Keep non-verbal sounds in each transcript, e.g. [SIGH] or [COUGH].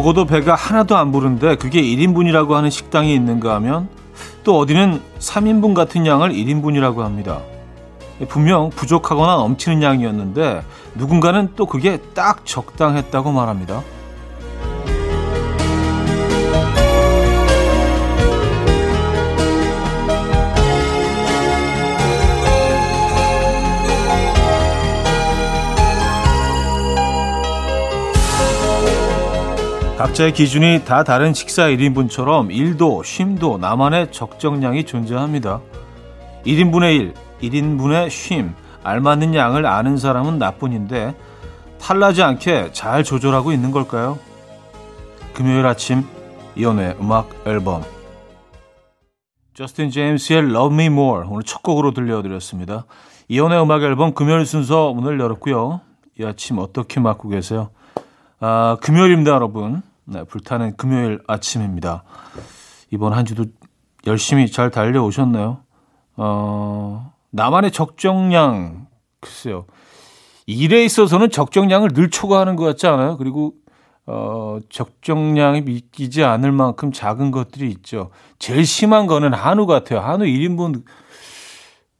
먹어도 배가 하나도 안 부른데 그게 1인분이라고 하는 식당이 있는가 하면 또 어디는 3인분 같은 양을 1인분이라고 합니다. 분명 부족하거나 넘치는 양이었는데 누군가는 또 그게 딱 적당했다고 말합니다. 각자의 기준이 다 다른 식사 1인분처럼 일도 쉼도 나만의 적정량이 존재합니다. 1인분의 1, 1인분의 쉼, 알맞는 양을 아는 사람은 나뿐인데 탈나지 않게 잘 조절하고 있는 걸까요? 금요일 아침 이연의 음악 앨범 저스틴 제임스의 Love Me More 오늘 첫 곡으로 들려드렸습니다. 이연의 음악 앨범 금요일 순서 문을 열었고요. 이 아침 어떻게 맞고 계세요? 아, 금요일입니다, 여러분. 네, 불타는 금요일 아침입니다. 이번 한 주도 열심히 잘 달려오셨나요? 어, 나만의 적정량, 글쎄요. 일에 있어서는 적정량을 늘 초과하는 것 같지 않아요? 그리고, 어, 적정량이 믿기지 않을 만큼 작은 것들이 있죠. 제일 심한 거는 한우 같아요. 한우 1인분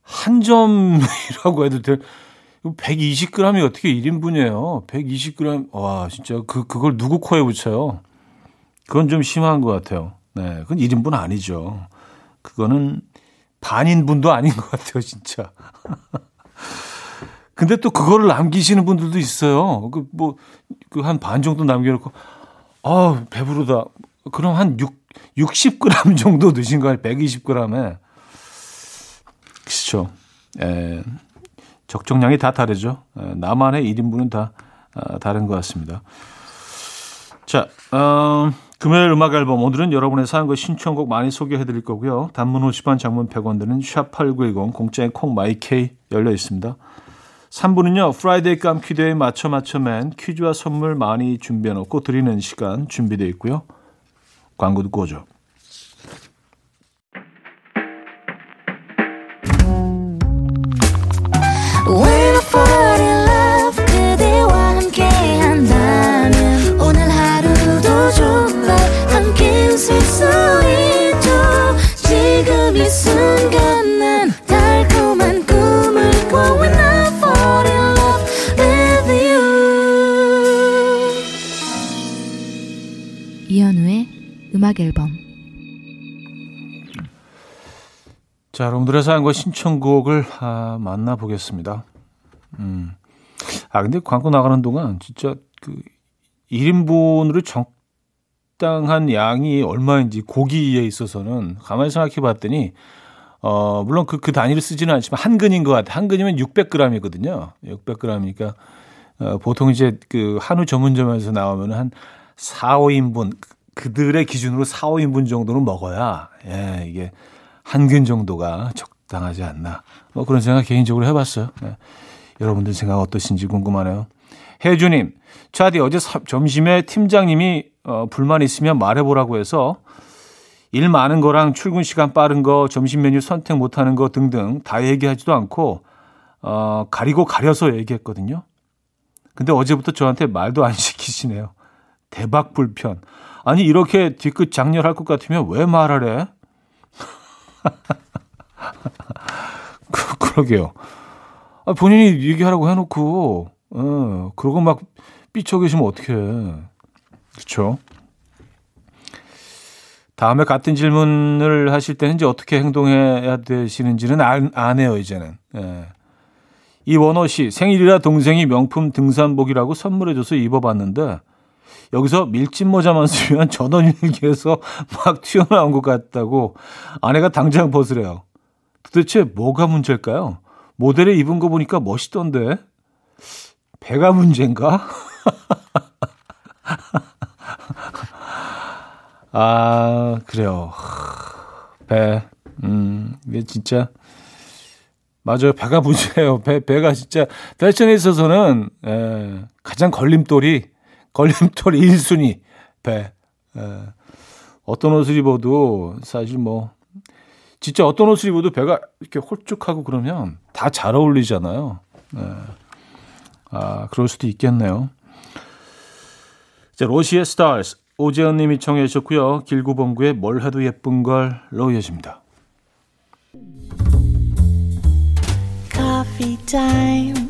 한 점이라고 해도 될, 120g이 어떻게 1인분이에요? 120g. 와, 진짜 그, 그걸 누구 코에 붙여요? 그건 좀 심한 것 같아요. 네. 그건 1인분 아니죠. 그거는 반인분도 아닌 것 같아요, 진짜. [LAUGHS] 근데 또 그거를 남기시는 분들도 있어요. 그 뭐, 그 한 반 정도 남겨 놓고, 아 배부르다. 그럼 한 6, 60g 정도 드신 거예요, 120g에. 그렇죠. 에, 적정량이 다 다르죠. 나만의 1인분은 다 아, 다른 것 같습니다. 자, 어, 금요일 음악 앨범 오늘은 여러분의 사연과 신청곡 많이 소개해 드릴 거고요. 단문 50원, 장문 100원 드는 샵8910 공짜의 콩, 마이케이 열려 있습니다. 3부는요. Friday 깜퀴데이 맞춰 맞춰맨 퀴즈와 선물 많이 준비해 놓고 드리는 시간 준비되어 있고요. 광고 듣고 오죠. 자, 여러분들의 사연과 신청곡을 아, 만나보겠습니다. 음. 아, 근데 광고 나가는 동안 진짜 그 1인분으로 적당한 양이 얼마인지 고기에 있어서는 가만히 생각해 봤더니 어, 물론 그, 그 단위를 쓰지는 않지만 한 근인 것 같아요. 한 근이면 600g이거든요. 600g이니까 어, 보통 이제 그 한우 전문점에서 나오면 한 4, 5인분 그들의 기준으로 4, 5인분 정도는 먹어야 예, 이게 한근 정도가 적당하지 않나. 뭐 그런 생각 개인적으로 해봤어요. 예. 여러분들 생각 어떠신지 궁금하네요. 혜주님, 차디 어제 점심에 팀장님이 어, 불만 있으면 말해보라고 해서 일 많은 거랑 출근 시간 빠른 거, 점심 메뉴 선택 못하는 거 등등 다 얘기하지도 않고 어, 가리고 가려서 얘기했거든요. 근데 어제부터 저한테 말도 안 [LAUGHS] 시키시네요. 대박 불편. 아니 이렇게 뒤끝 장렬할 것 같으면 왜 말하래? [LAUGHS] 그, 그러게요. 아, 본인이 얘기하라고 해놓고, 어, 그러고 막 삐쳐 계시면 어떡해. 그쵸? 다음에 같은 질문을 하실 때는 이제 어떻게 행동해야 되시는지는 안, 안 해요, 이제는. 예. 이원호 씨, 생일이라 동생이 명품 등산복이라고 선물해줘서 입어봤는데, 여기서 밀짚 모자만 쓰면 [LAUGHS] 전원일기에서 막 튀어나온 것 같다고 아내가 당장 벗으래요. 도대체 뭐가 문제일까요? 모델에 입은 거 보니까 멋있던데. 배가 문제인가? [LAUGHS] 아, 그래요. 배. 음, 이게 진짜. 맞아요. 배가 문제예요. 배, 배가 진짜 패션에 있어서는, 에, 가장 걸림돌이 걸림돌 1순위 배. 에, 어떤 옷을 입어도 사실 뭐 진짜 어떤 옷을 입어도 배가 이렇게 홀쭉하고 그러면 다 잘 어울리잖아요. 에, 아, 그럴 수도 있겠네요. 자, 로시의 스타즈 오재현 님이 청해 주셨고요. 길구봉구의 뭘 해도 예쁜 걸로 이어집니다. Coffee.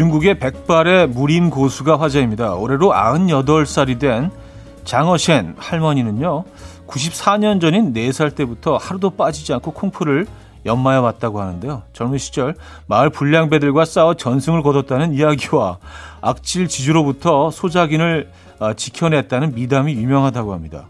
중국의 백발의 무림 고수가 화제입니다. 올해로 98살이 된 장어셴 할머니는요. 94년 전인 4살 때부터 하루도 빠지지 않고 콩푸를 연마해 왔다고 하는데요. 젊은 시절 마을 불량배들과 싸워 전승을 거뒀다는 이야기와 악질 지주로부터 소작인을 어, 지켜냈다는 미담이 유명하다고 합니다.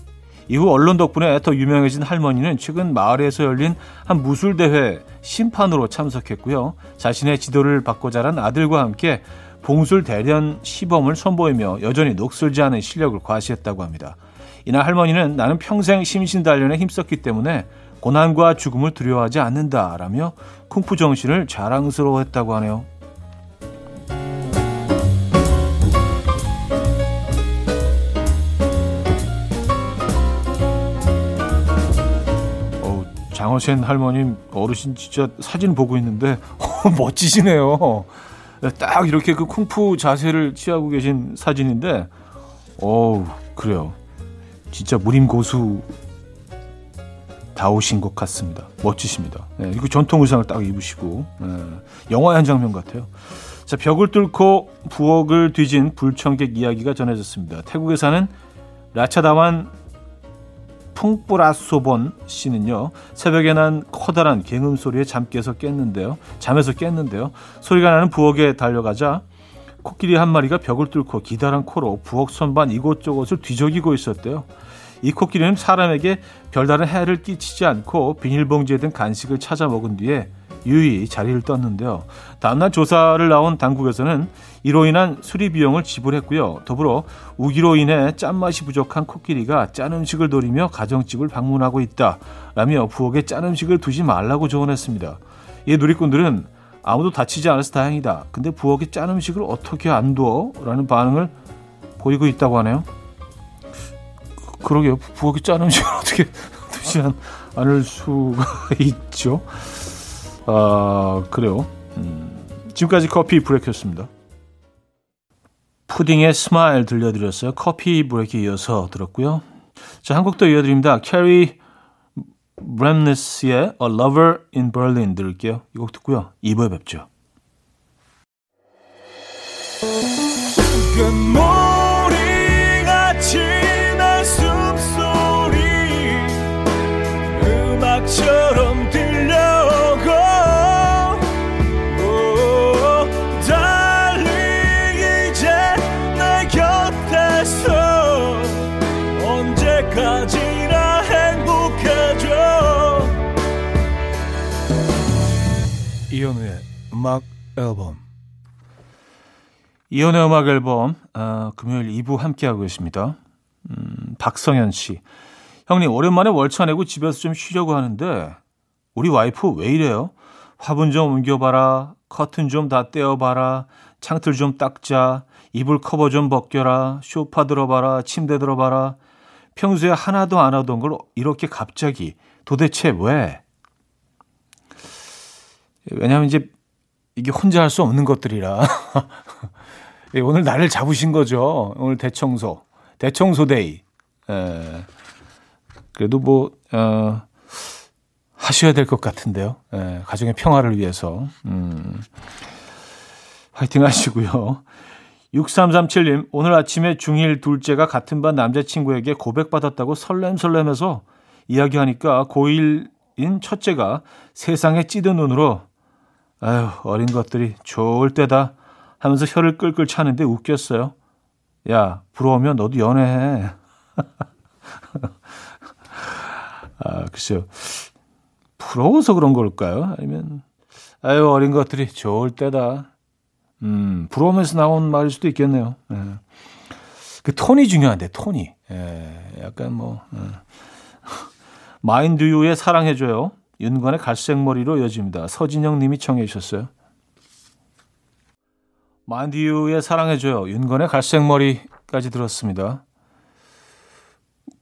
이후 언론 덕분에 더 유명해진 할머니는 최근 마을에서 열린 한 무술 대회 심판으로 참석했고요. 자신의 지도를 받고 자란 아들과 함께 봉술 대련 시범을 선보이며 여전히 녹슬지 않은 실력을 과시했다고 합니다. 이날 할머니는 나는 평생 심신단련에 힘썼기 때문에 고난과 죽음을 두려워하지 않는다라며 쿵푸 정신을 자랑스러워했다고 하네요. 장어센 할머님 어르신 진짜 사진 보고 있는데 어, [LAUGHS] 멋지시네요. 딱 이렇게 그 쿵푸 자세를 취하고 계신 사진인데, 어 그래요. 진짜 무림 고수 다 오신 것 같습니다. 멋지십니다. 네, 이거 전통 의상을 딱 입으시고 네, 영화의 한 장면 같아요. 자 벽을 뚫고 부엌을 뒤진 불청객 이야기가 전해졌습니다. 태국에 사는 라차다완 풍뿌라소본 씨는요 새벽에 난 커다란 갱음 소리에 잠 깨서 깼는데요 잠에서 깼는데요 소리가 나는 부엌에 달려가자 코끼리 한 마리가 벽을 뚫고 기다란 코로 부엌 선반 이곳저곳을 뒤적이고 있었대요. 이 코끼리는 사람에게 별다른 해를 끼치지 않고 비닐봉지에 든 간식을 찾아 먹은 뒤에 유유히 자리를 떴는데요. 다음날 조사를 나온 당국에서는 이로 인한 수리 비용을 지불했고요. 더불어 우기로 인해 짠맛이 부족한 코끼리가 짠 음식을 노리며 가정집을 방문하고 있다라며 부엌에 짠 음식을 두지 말라고 조언했습니다. 이 누리꾼들은 아무도 다치지 않아서 다행이다. 근데 부엌에 짠 음식을 어떻게 안 둬? 라는 반응을 보이고 있다고 하네요. 그러게요. 부엌에 짠 음식을 [LAUGHS] 어떻게 [LAUGHS] 두지 않을 수가 [LAUGHS] 있죠. 아, 그래요. 음, 지금까지 coffee break였습니다. 푸딩의 Smile 들려드렸어요. coffee break 이어서 들었고요. 자, 한 곡 더 이어드립니다. 캐리 브램네스의 A Lover in Berlin 들을게요. 이 곡 듣고요. 2부에 뵙죠. 이현우의 음악 앨범 이현우의 음악 앨범 어, 금요일 2부 함께하고 계십니다. 음, 박성현 씨 형님 오랜만에 월차 내고 집에서 좀 쉬려고 하는데 우리 와이프 왜 이래요? 화분 좀 옮겨봐라 커튼 좀 다 떼어봐라 창틀 좀 닦자 이불 커버 좀 벗겨라 쇼파 들어봐라 침대 들어봐라 평소에 하나도 안 하던 걸 이렇게 갑자기 도대체 왜? 왜냐하면 이제 이게 혼자 할 수 없는 것들이라 [LAUGHS] 예, 오늘 나를 잡으신 거죠. 오늘 대청소, 대청소 day. 예. 그래도 뭐 어, 하셔야 될 것 같은데요. 예, 가정의 평화를 위해서. 음, 화이팅 하시고요. 6337님, 오늘 아침에 중1 둘째가 같은 반 남자친구에게 고백받았다고 설렘설렘해서 이야기하니까 고1인 첫째가 세상에 찌든 눈으로 아유, 어린 것들이 좋을 때다 하면서 혀를 끌끌 차는데 웃겼어요. 야, 부러우면 너도 연애해. [LAUGHS] 아, 글쎄요. 부러워서 그런 걸까요? 아니면, 아유, 어린 것들이 좋을 때다. 음, 부러우면서 나온 말일 수도 있겠네요. 네. 그 톤이 중요한데 톤이. 예, 약간 뭐 예. [LAUGHS] 마인드유의 사랑해줘요. 윤관의 갈색머리로 이어집니다. 서진영 님이 청해 주셨어요. 마인드유의 사랑해줘요. 윤관의 갈색머리까지 들었습니다.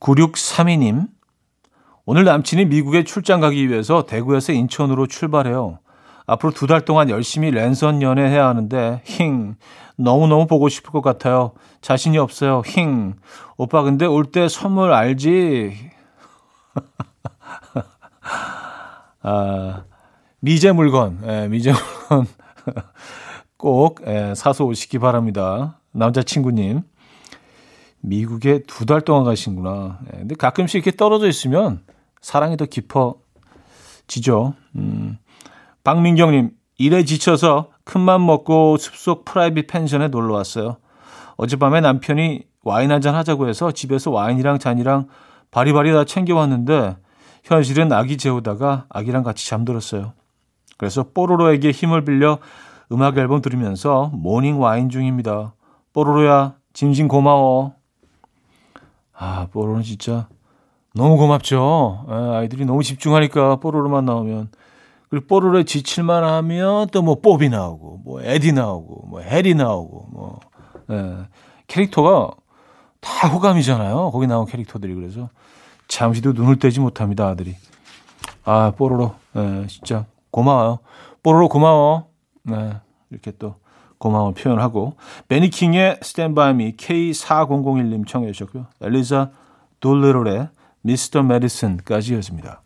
9632님. 오늘 남친이 미국에 출장 가기 위해서 대구에서 인천으로 출발해요. 앞으로 두 달 동안 열심히 랜선 연애해야 하는데 힝 너무너무 보고 싶을 것 같아요. 자신이 없어요. 힝 오빠 근데 올 때 선물 알지? [LAUGHS] 아 미제 물건 예, 미제 물건 [LAUGHS] 꼭 예, 사서 오시기 바랍니다. 남자친구님 미국에 두 달 동안 가신구나. 예, 근데 가끔씩 이렇게 떨어져 있으면 사랑이 더 깊어지죠. 음. 박민경님, 일에 지쳐서 큰맘 먹고 숲속 private 펜션에 놀러 왔어요. 어젯밤에 남편이 와인 한잔 하자고 해서 집에서 와인이랑 잔이랑 바리바리 다 챙겨왔는데 현실은 아기 재우다가 아기랑 같이 잠들었어요. 그래서 뽀로로에게 힘을 빌려 음악 앨범 들으면서 morning 와인 중입니다. 뽀로로야, 진심 고마워. 아, 뽀로로는 진짜 너무 고맙죠. 아이들이 너무 집중하니까 뽀로로만 나오면. 그리고 뽀로로에 지칠만 하면 또 뭐 포비 나오고, 뭐 에디 나오고, 뭐 해리 나오고, 뭐, 예. 캐릭터가 다 호감이잖아요. 거기 나온 캐릭터들이. 그래서 잠시도 눈을 떼지 못합니다, 아들이. 아, 뽀로로. 예, 진짜 고마워요. 뽀로로 고마워. 네, 이렇게 또 고마움을 표현하고. 벤 E. 킹의 Stand By Me K4001님 청해 주셨고요. 엘리자 돌레롤의 미스터 메디슨까지 이어집니다.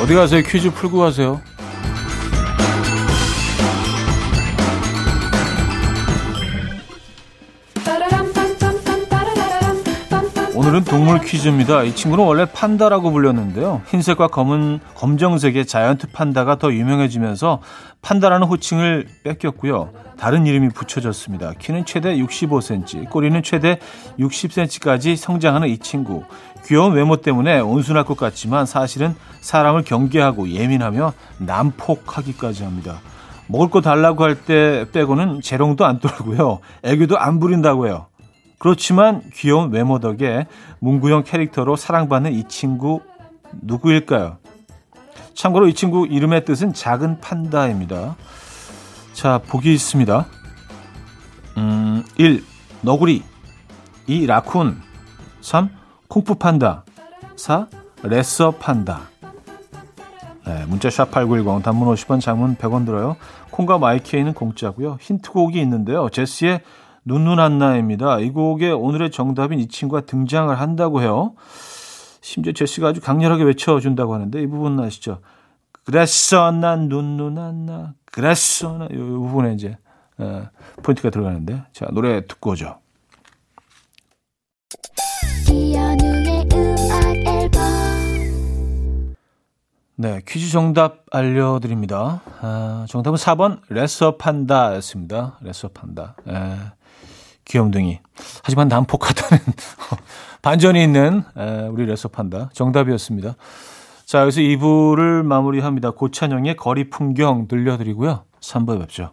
어디 가세요? 퀴즈 풀고 가세요. 오늘은 동물 퀴즈입니다. 이 친구는 원래 판다라고 불렸는데요. 흰색과 검은 검정색의 자이언트 판다가 더 유명해지면서 판다라는 호칭을 뺏겼고요. 다른 이름이 붙여졌습니다. 키는 최대 65cm, 꼬리는 최대 60cm까지 성장하는 이 친구. 귀여운 외모 때문에 온순할 것 같지만 사실은 사람을 경계하고 예민하며 난폭하기까지 합니다. 먹을 거 달라고 할 때 빼고는 재롱도 안 떨고요. 애교도 안 부린다고 해요. 그렇지만 귀여운 외모 덕에 문구형 캐릭터로 사랑받는 이 친구 누구일까요? 참고로 이 친구 이름의 뜻은 작은 판다입니다. 자, 보기 있습니다. 음, 1. 너구리 2. 라쿤 3. 콩푸 판다 4. 레서 판다 네, 문자 샵8910 단문 50원 장문 100원 들어요. 콩과 마이키에는 공짜고요. 힌트곡이 있는데요. 제시의 눈눈안나입니다. 이 곡에 오늘의 정답인 이 친구가 등장을 한다고 해요. 심지어 제시가 아주 강렬하게 외쳐준다고 하는데 이 부분 아시죠? 그랬어 난 눈눈안나 그랬어 나이 부분에 이제 어, 포인트가 들어가는데 자 노래 듣고 오죠. 네, 퀴즈 정답 알려드립니다. 아, 정답은 4번 레서 판다였습니다. 레서 판다. 에. 귀염둥이. 하지만 난폭하다는 [LAUGHS] 반전이 있는 우리 레서판다. 정답이었습니다. 자, 여기서 2부를 마무리합니다. 고찬영의 거리 풍경 들려드리고요. 3부에 뵙죠.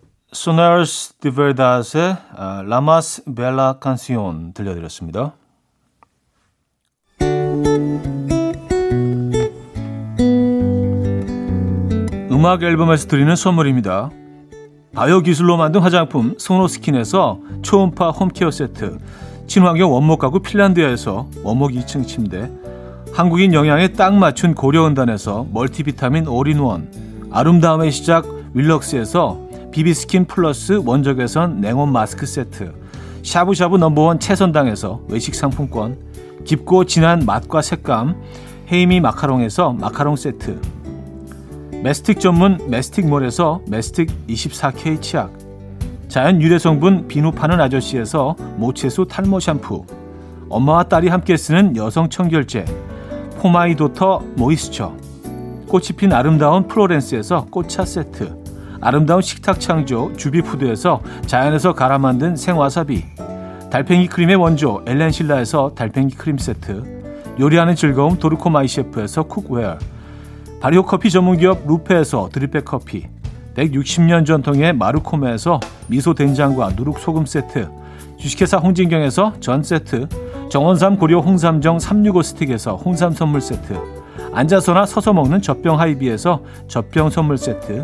소나르스 디베르다스의 라마스 벨라 칸시온 들려드렸습니다. 음악 앨범에서 드리는 선물입니다. 바이오 기술로 만든 화장품 소노스킨에서 초음파 home care 세트 친환경 원목 가구 핀란드에서 원목 2층 침대 한국인 영양에 딱 맞춘 고려원단에서 multivitamin all-in-one 아름다움의 시작 윌럭스에서 비비스킨 플러스 원적외선 냉온 마스크 세트. 샤브샤브 number one 채선당에서 외식 상품권. 깊고 진한 맛과 색감. 헤이미 마카롱에서 마카롱 세트. mastic 전문 메스틱몰에서 mastic 24K 치약. 자연 유래 성분 비누 파는 아저씨에서 모체수 탈모 샴푸. 엄마와 딸이 함께 쓰는 여성 청결제. For My Daughter moisture. 꽃이 핀 아름다운 플로렌스에서 꽃차 세트 아름다운 식탁 창조 주비푸드에서 자연에서 갈아 만든 생와사비 달팽이 크림의 원조 엘렌실라에서 달팽이 크림 세트 요리하는 즐거움 도르코 마이 셰프에서 cookware 발효 커피 전문기업 루페에서 drip bag 커피 160년 전통의 마르코메에서 미소 된장과 누룩 소금 세트 주식회사 홍진경에서 전 세트 정원삼 고려 홍삼정 365 스틱에서 홍삼 선물 세트 앉아서나 서서 먹는 젖병 하이비에서 젖병 선물 세트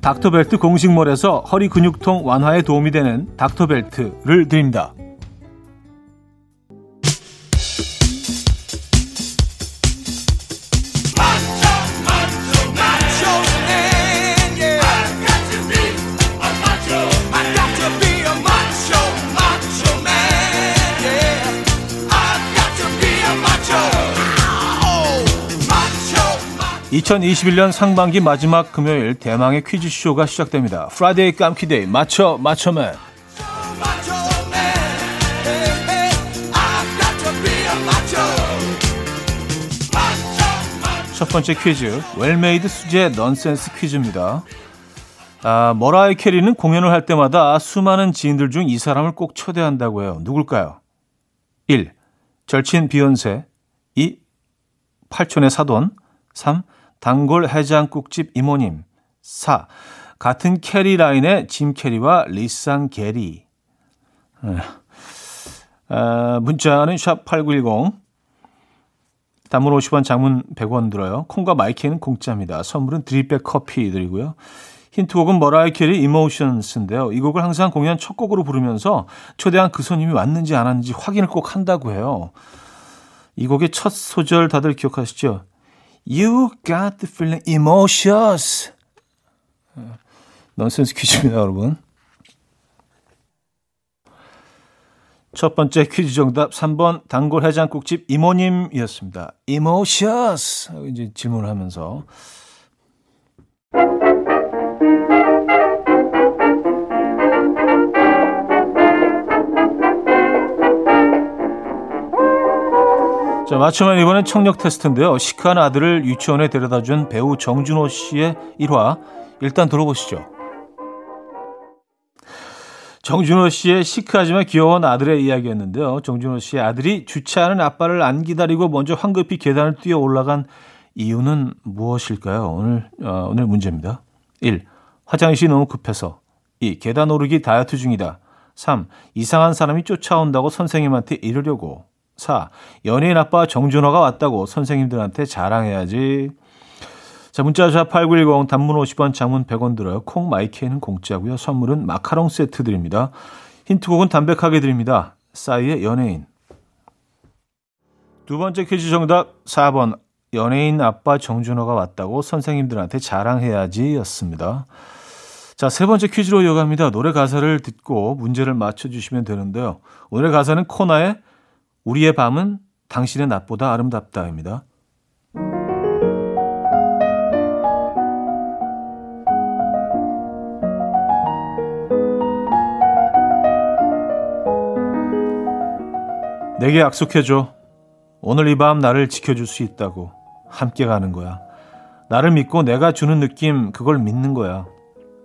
닥터벨트 공식몰에서 허리 근육통 완화에 도움이 되는 닥터벨트를 드립니다. (2021년) 상반기 마지막 금요일 대망의 퀴즈쇼가 시작됩니다. Friday 깜퀴데이 맞춰 맞춰맨 첫 번째 퀴즈. well-made 수제 넌센스 퀴즈입니다. 아, 머라이 캐리는 공연을 할 때마다 수많은 지인들 중 이 사람을 꼭 초대한다고 해요. 누굴까요? 1. 절친 비욘세. 2. 팔촌의 사돈. 3. 단골 해장국집 이모님. 4. 같은 캐리 라인의 짐 캐리와 리쌍 게리. 아, 문자는 샵8910. 단문 50원, 장문 100원 들어요. 콩과 마이케이는 공짜입니다. 선물은 drip bag 커피 드리고요. 힌트곡은 머라이 캐리 Emotions인데요. 이 곡을 항상 공연 첫 곡으로 부르면서 초대한 그 손님이 왔는지 안 왔는지 확인을 꼭 한다고 해요. 이 곡의 첫 소절 다들 기억하시죠? You got the feeling emotions. 넌센스 퀴즈입니다, 여러분. 첫 번째 퀴즈 정답 3번 단골 해장국집 이모님이었습니다. emotions 이제 질문을 하면서 자, 맞추면 이번엔 청력 테스트인데요. 시크한 아들을 유치원에 데려다 준 배우 정준호 씨의 일화 일단 들어보시죠. 정준호 씨의 시크하지만 귀여운 아들의 이야기였는데요. 정준호 씨의 아들이 주차하는 아빠를 안 기다리고 먼저 황급히 계단을 뛰어 올라간 이유는 무엇일까요? 오늘 어, 오늘 문제입니다. 1. 화장실이 너무 급해서 2. 계단 오르기 다이어트 중이다. 3. 이상한 사람이 쫓아온다고 선생님한테 이르려고 4. 연예인 아빠 정준호가 왔다고 선생님들한테 자랑해야지. 자, 문자샵 8910 단문 50원, 장문 100원 들어요. 콩 마이케이는 공짜고요. 선물은 마카롱 세트 드립니다. 힌트곡은 담백하게 드립니다. 싸이의 연예인. 두 번째 퀴즈 정답 4번. 연예인 아빠 정준호가 왔다고 선생님들한테 자랑해야지 였습니다. 자, 세 번째 퀴즈로 이어갑니다. 노래 가사를 듣고 문제를 맞춰주시면 되는데요. 오늘의 가사는 코나의 우리의 밤은 당신의 낮보다 아름답다입니다. 내게 약속해줘. 오늘 이 밤 나를 지켜줄 수 있다고. 함께 가는 거야. 나를 믿고 내가 주는 느낌, 그걸 믿는 거야.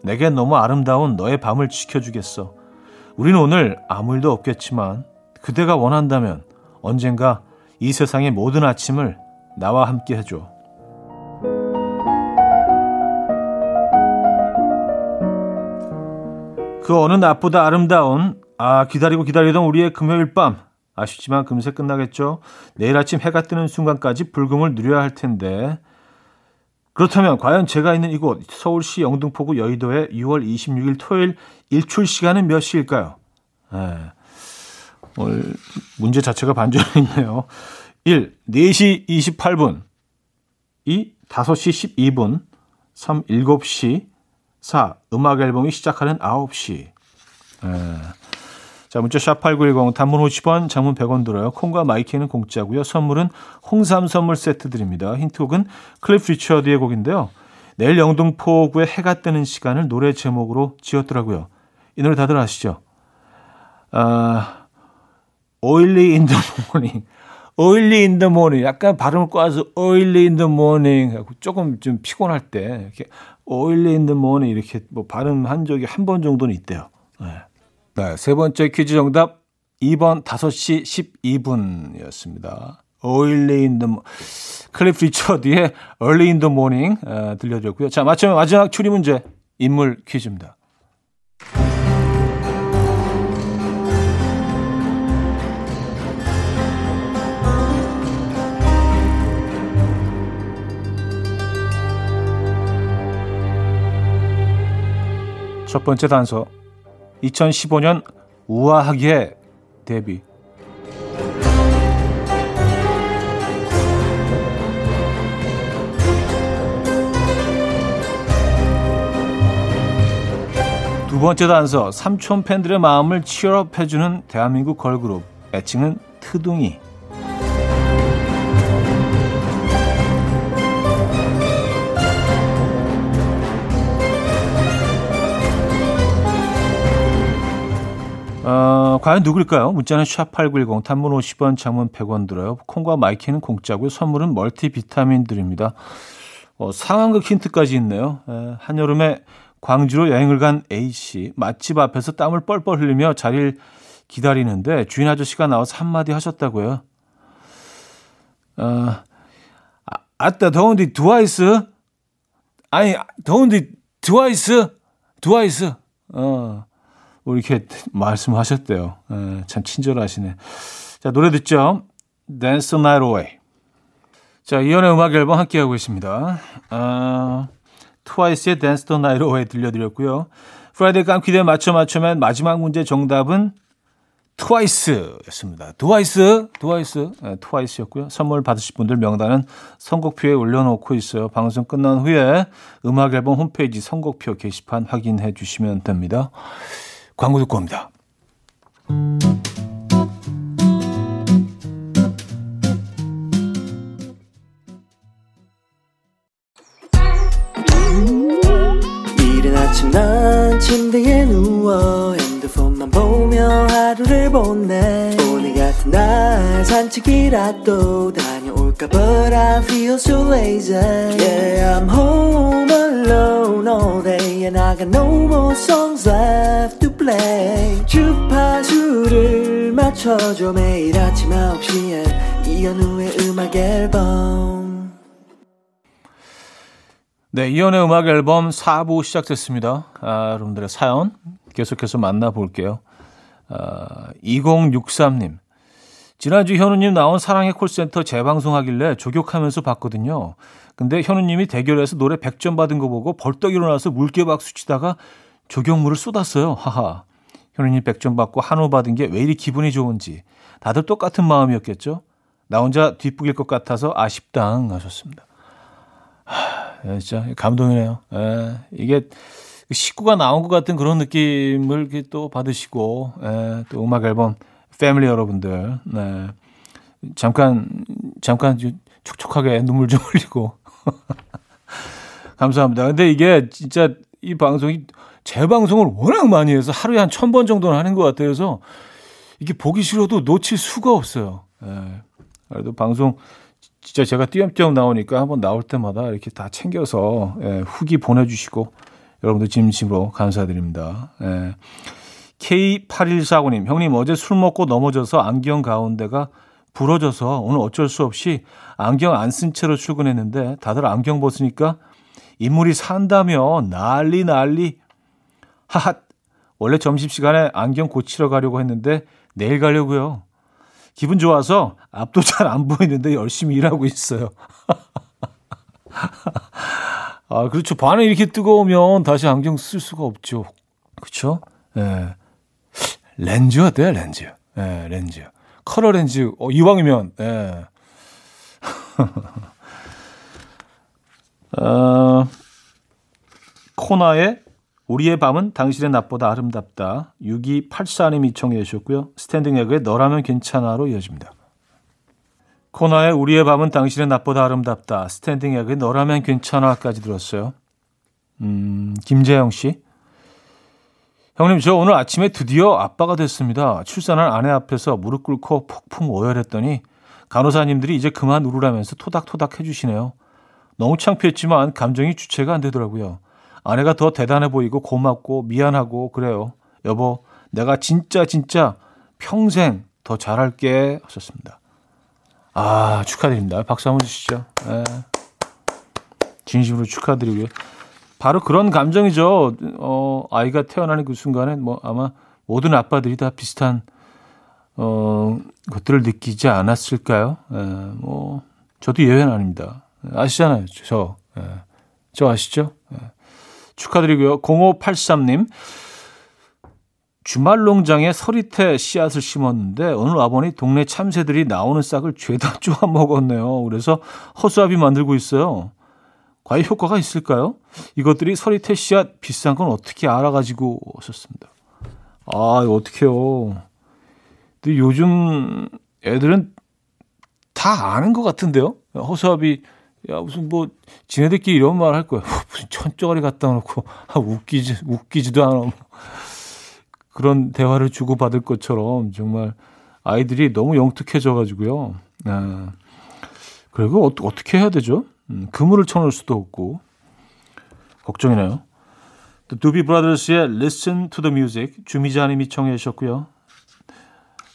내겐 너무 아름다운 너의 밤을 지켜주겠어. 우리는 오늘 아무 일도 없겠지만, 그대가 원한다면 언젠가 이 세상의 모든 아침을 나와 함께 해줘. 그 어느 낮보다 아름다운 아 기다리고 기다리던 우리의 금요일 밤 아쉽지만 금세 끝나겠죠. 내일 아침 해가 뜨는 순간까지 불금을 누려야 할 텐데 그렇다면 과연 제가 있는 이곳 서울시 영등포구 여의도의 6월 26일 토요일 일출 시간은 몇 시일까요? 네. 문제 자체가 반전이 있네요. 1. 4시 28분 2. 5시 12분 3. 7시 4. 음악 앨범이 시작하는 9시 네. 자, 문자 샵 8910 단문 50원, 장문 100원 들어요. 콩과 마이케이는 공짜고요. 선물은 홍삼 선물 세트 드립니다. 힌트곡은 클리프 리처드의 곡인데요. 내일 영등포구에 해가 뜨는 시간을 노래 제목으로 지었더라고요. 이 노래 다들 아시죠? 아, Early in the morning. Early in the morning. 약간 발음을 꼬아서 Early in the morning. 조금 좀 피곤할 때 이렇게 Early in the morning 이렇게 뭐 발음한 적이 한 번 정도는 있대요. 네. 네, 세 번째 퀴즈 정답 2번 5시 12분이었습니다. Early in the 클리프 리처드의 Early in the Morning 어, 들려드렸고요. 자, 마지막, 마지막 추리 문제 인물 퀴즈입니다. 첫 번째 단서. 2015년 우아하게 데뷔. 두 번째 단서. 삼촌 팬들의 마음을 치열업해주는 대한민국 걸그룹. 애칭은 트둥이 어, 과연 누굴까요? 문자는 샵8910, 단문 50원, 장문 100원 들어요. 콩과 마이케이는 공짜고요. 선물은 멀티비타민 드립니다. 어, 상황극 힌트까지 있네요. 에, 한여름에 광주로 여행을 간 A씨. 맛집 앞에서 땀을 뻘뻘 흘리며 자리를 기다리는데 주인 아저씨가 나와서 한마디 하셨다고요. 어, 아, 아따, 더운데 드와이스? 아니, 더운데 드와이스? 드와이스? 어. 뭐 이렇게 말씀하셨대요. 에, 참 친절하시네. 자, 노래 듣죠. Dance Night Away. 자, 이현우의 음악 앨범 함께하고 있습니다. 어, 트와이스의 Dance the Night Away 들려드렸고요. Friday 깜키대 맞춰 맞춰면 마지막 문제 정답은 트와이스였습니다. 트와이스, 트와이스, 네, 트와이스였고요. 선물 받으실 분들 명단은 선곡표에 올려놓고 있어요. 방송 끝난 후에 음악 앨범 홈페이지 선곡표 게시판 확인해 주시면 됩니다. 광고 듣고 옵니다. 이른 아침 난 침대에 누워 핸드폰만 보며 하루를 보내 오늘 같은 날 산책이라도 다 녀올까 But I feel so lazy Yeah I'm home alone all day And I got no more songs left to play 주파수를 맞춰줘 매일 아침 9시에 이현우의 음악 앨범 네, 이연의 음악 앨범 4부 시작됐습니다. 아, 여러분들의 사연 계속해서 만나볼게요. 아, 2063님. 지난주 현우님 나온 사랑의 콜센터 재방송하길래 조격하면서 봤거든요. 근데 현우님이 대결에서 노래 100점 받은 거 보고 벌떡 일어나서 물개 박수 치다가 조경물을 쏟았어요. 하하. 현우님 100점 받고 한우 받은 게 왜 이리 기분이 좋은지. 다들 똑같은 마음이었겠죠? 나 혼자 뒷북일 것 같아서 아쉽당 하셨습니다. 하, 예, 진짜 감동이네요. 예, 이게 식구가 나온 것 같은 그런 느낌을 또 받으시고, 예, 또 음악 앨범 패밀리 여러분들, 네. 잠깐, 잠깐 촉촉하게 눈물 좀 [LAUGHS] 흘리고. 감사합니다. 근데 이게 진짜 이 방송이 재방송을 워낙 많이 해서 하루에 한 천 번 정도는 하는 것 같아요. 그래서 이게 보기 싫어도 놓칠 수가 없어요. 예. 그래도 방송 진짜 제가 띄엄띄엄 나오니까 한번 나올 때마다 이렇게 다 챙겨서 예, 후기 보내주시고 여러분들 진심으로 감사드립니다. 예. K8149님, 형님 어제 술 먹고 넘어져서 안경 가운데가 부러져서 오늘 어쩔 수 없이 안경 안 쓴 채로 출근했는데 다들 안경 벗으니까 인물이 산다며 난리 난리. 하하, 원래 점심시간에 안경 고치러 가려고 했는데 내일 가려고요. 기분 좋아서 앞도 잘 안 보이는데 열심히 일하고 있어요. [LAUGHS] 아, 그렇죠. 반에 이렇게 뜨거우면 다시 안경 쓸 수가 없죠. 그렇죠? 예. 렌즈 어때요, 렌즈? 예, 렌즈. 컬러 렌즈. 어, 이왕이면, 예. [LAUGHS] 어, 코나의 우리의 밤은 당신의 낮보다 아름답다. 6284님 이 청해 주셨고요. 스탠딩 에그의 너라면 괜찮아로 이어집니다. 코나의 우리의 밤은 당신의 낮보다 아름답다. 스탠딩 에그의 너라면 괜찮아까지 들었어요. 음, 김재영 씨. 형님, 저 오늘 아침에 드디어 아빠가 됐습니다. 출산한 아내 앞에서 무릎 꿇고 폭풍 오열했더니 간호사님들이 이제 그만 울으라면서 토닥토닥 해주시네요. 너무 창피했지만 감정이 주체가 안 되더라고요. 아내가 더 대단해 보이고 고맙고 미안하고 그래요. 여보, 내가 진짜 진짜 평생 더 잘할게 하셨습니다. 아, 축하드립니다. 박수 한번 주시죠. 네. 진심으로 축하드리고요. 바로 그런 감정이죠. 어, 아이가 태어나는 그 순간에 뭐 아마 모든 아빠들이 다 비슷한 어, 것들을 느끼지 않았을까요? 에, 뭐 저도 예외는 아닙니다. 아시잖아요. 저. 에, 저 아시죠? 에. 축하드리고요. 0583님. 주말 농장에 서리태 씨앗을 심었는데 오늘 와보니 동네 참새들이 나오는 싹을 죄다 [LAUGHS] 쪼아 먹었네요. 그래서 허수아비 만들고 있어요. 과연 효과가 있을까요? 이것들이 서리태 씨앗 비싼 건 어떻게 알아가지고 오셨습니다. 아, 이거 어떡해요. 근데 요즘 애들은 다 아는 것 같은데요? 허수아비 야 무슨 뭐 지네들끼리 이런 말 할 거야. [LAUGHS] 무슨 천조가리 갖다 놓고 아, 웃기지 웃기지도 않아. 그런 대화를 주고 받을 것처럼 정말 아이들이 너무 영특해져 가지고요. 아, 그리고 어, 어떻게 해야 되죠? 음, 그물을 쳐놓을 수도 없고 걱정이네요. 두비 브라더스의 Listen to the Music 주미자님이 청해 주셨고요.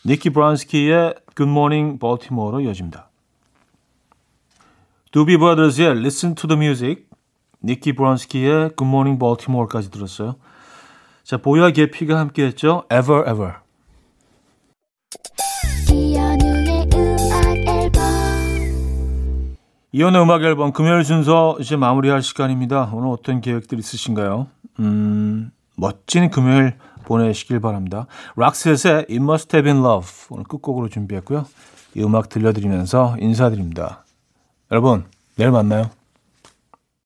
니키 브라운스키의 Good Morning Baltimore로 이어집니다. 두비 브라더스의 Listen to the Music, 니키 브론스키의 Good Morning Baltimore까지 들었어요. 자, 보야 계피가 함께했죠. Ever Ever. 이연의 음악 앨범 금요일 순서 이제 마무리할 시간입니다. 오늘 어떤 계획들 있으신가요? 음, 멋진 금요일 보내시길 바랍니다. 락셋의 It Must Have Been Love 오늘 끝곡으로 준비했고요. 이 음악 들려드리면서 인사드립니다. 여러분, 내일 만나요.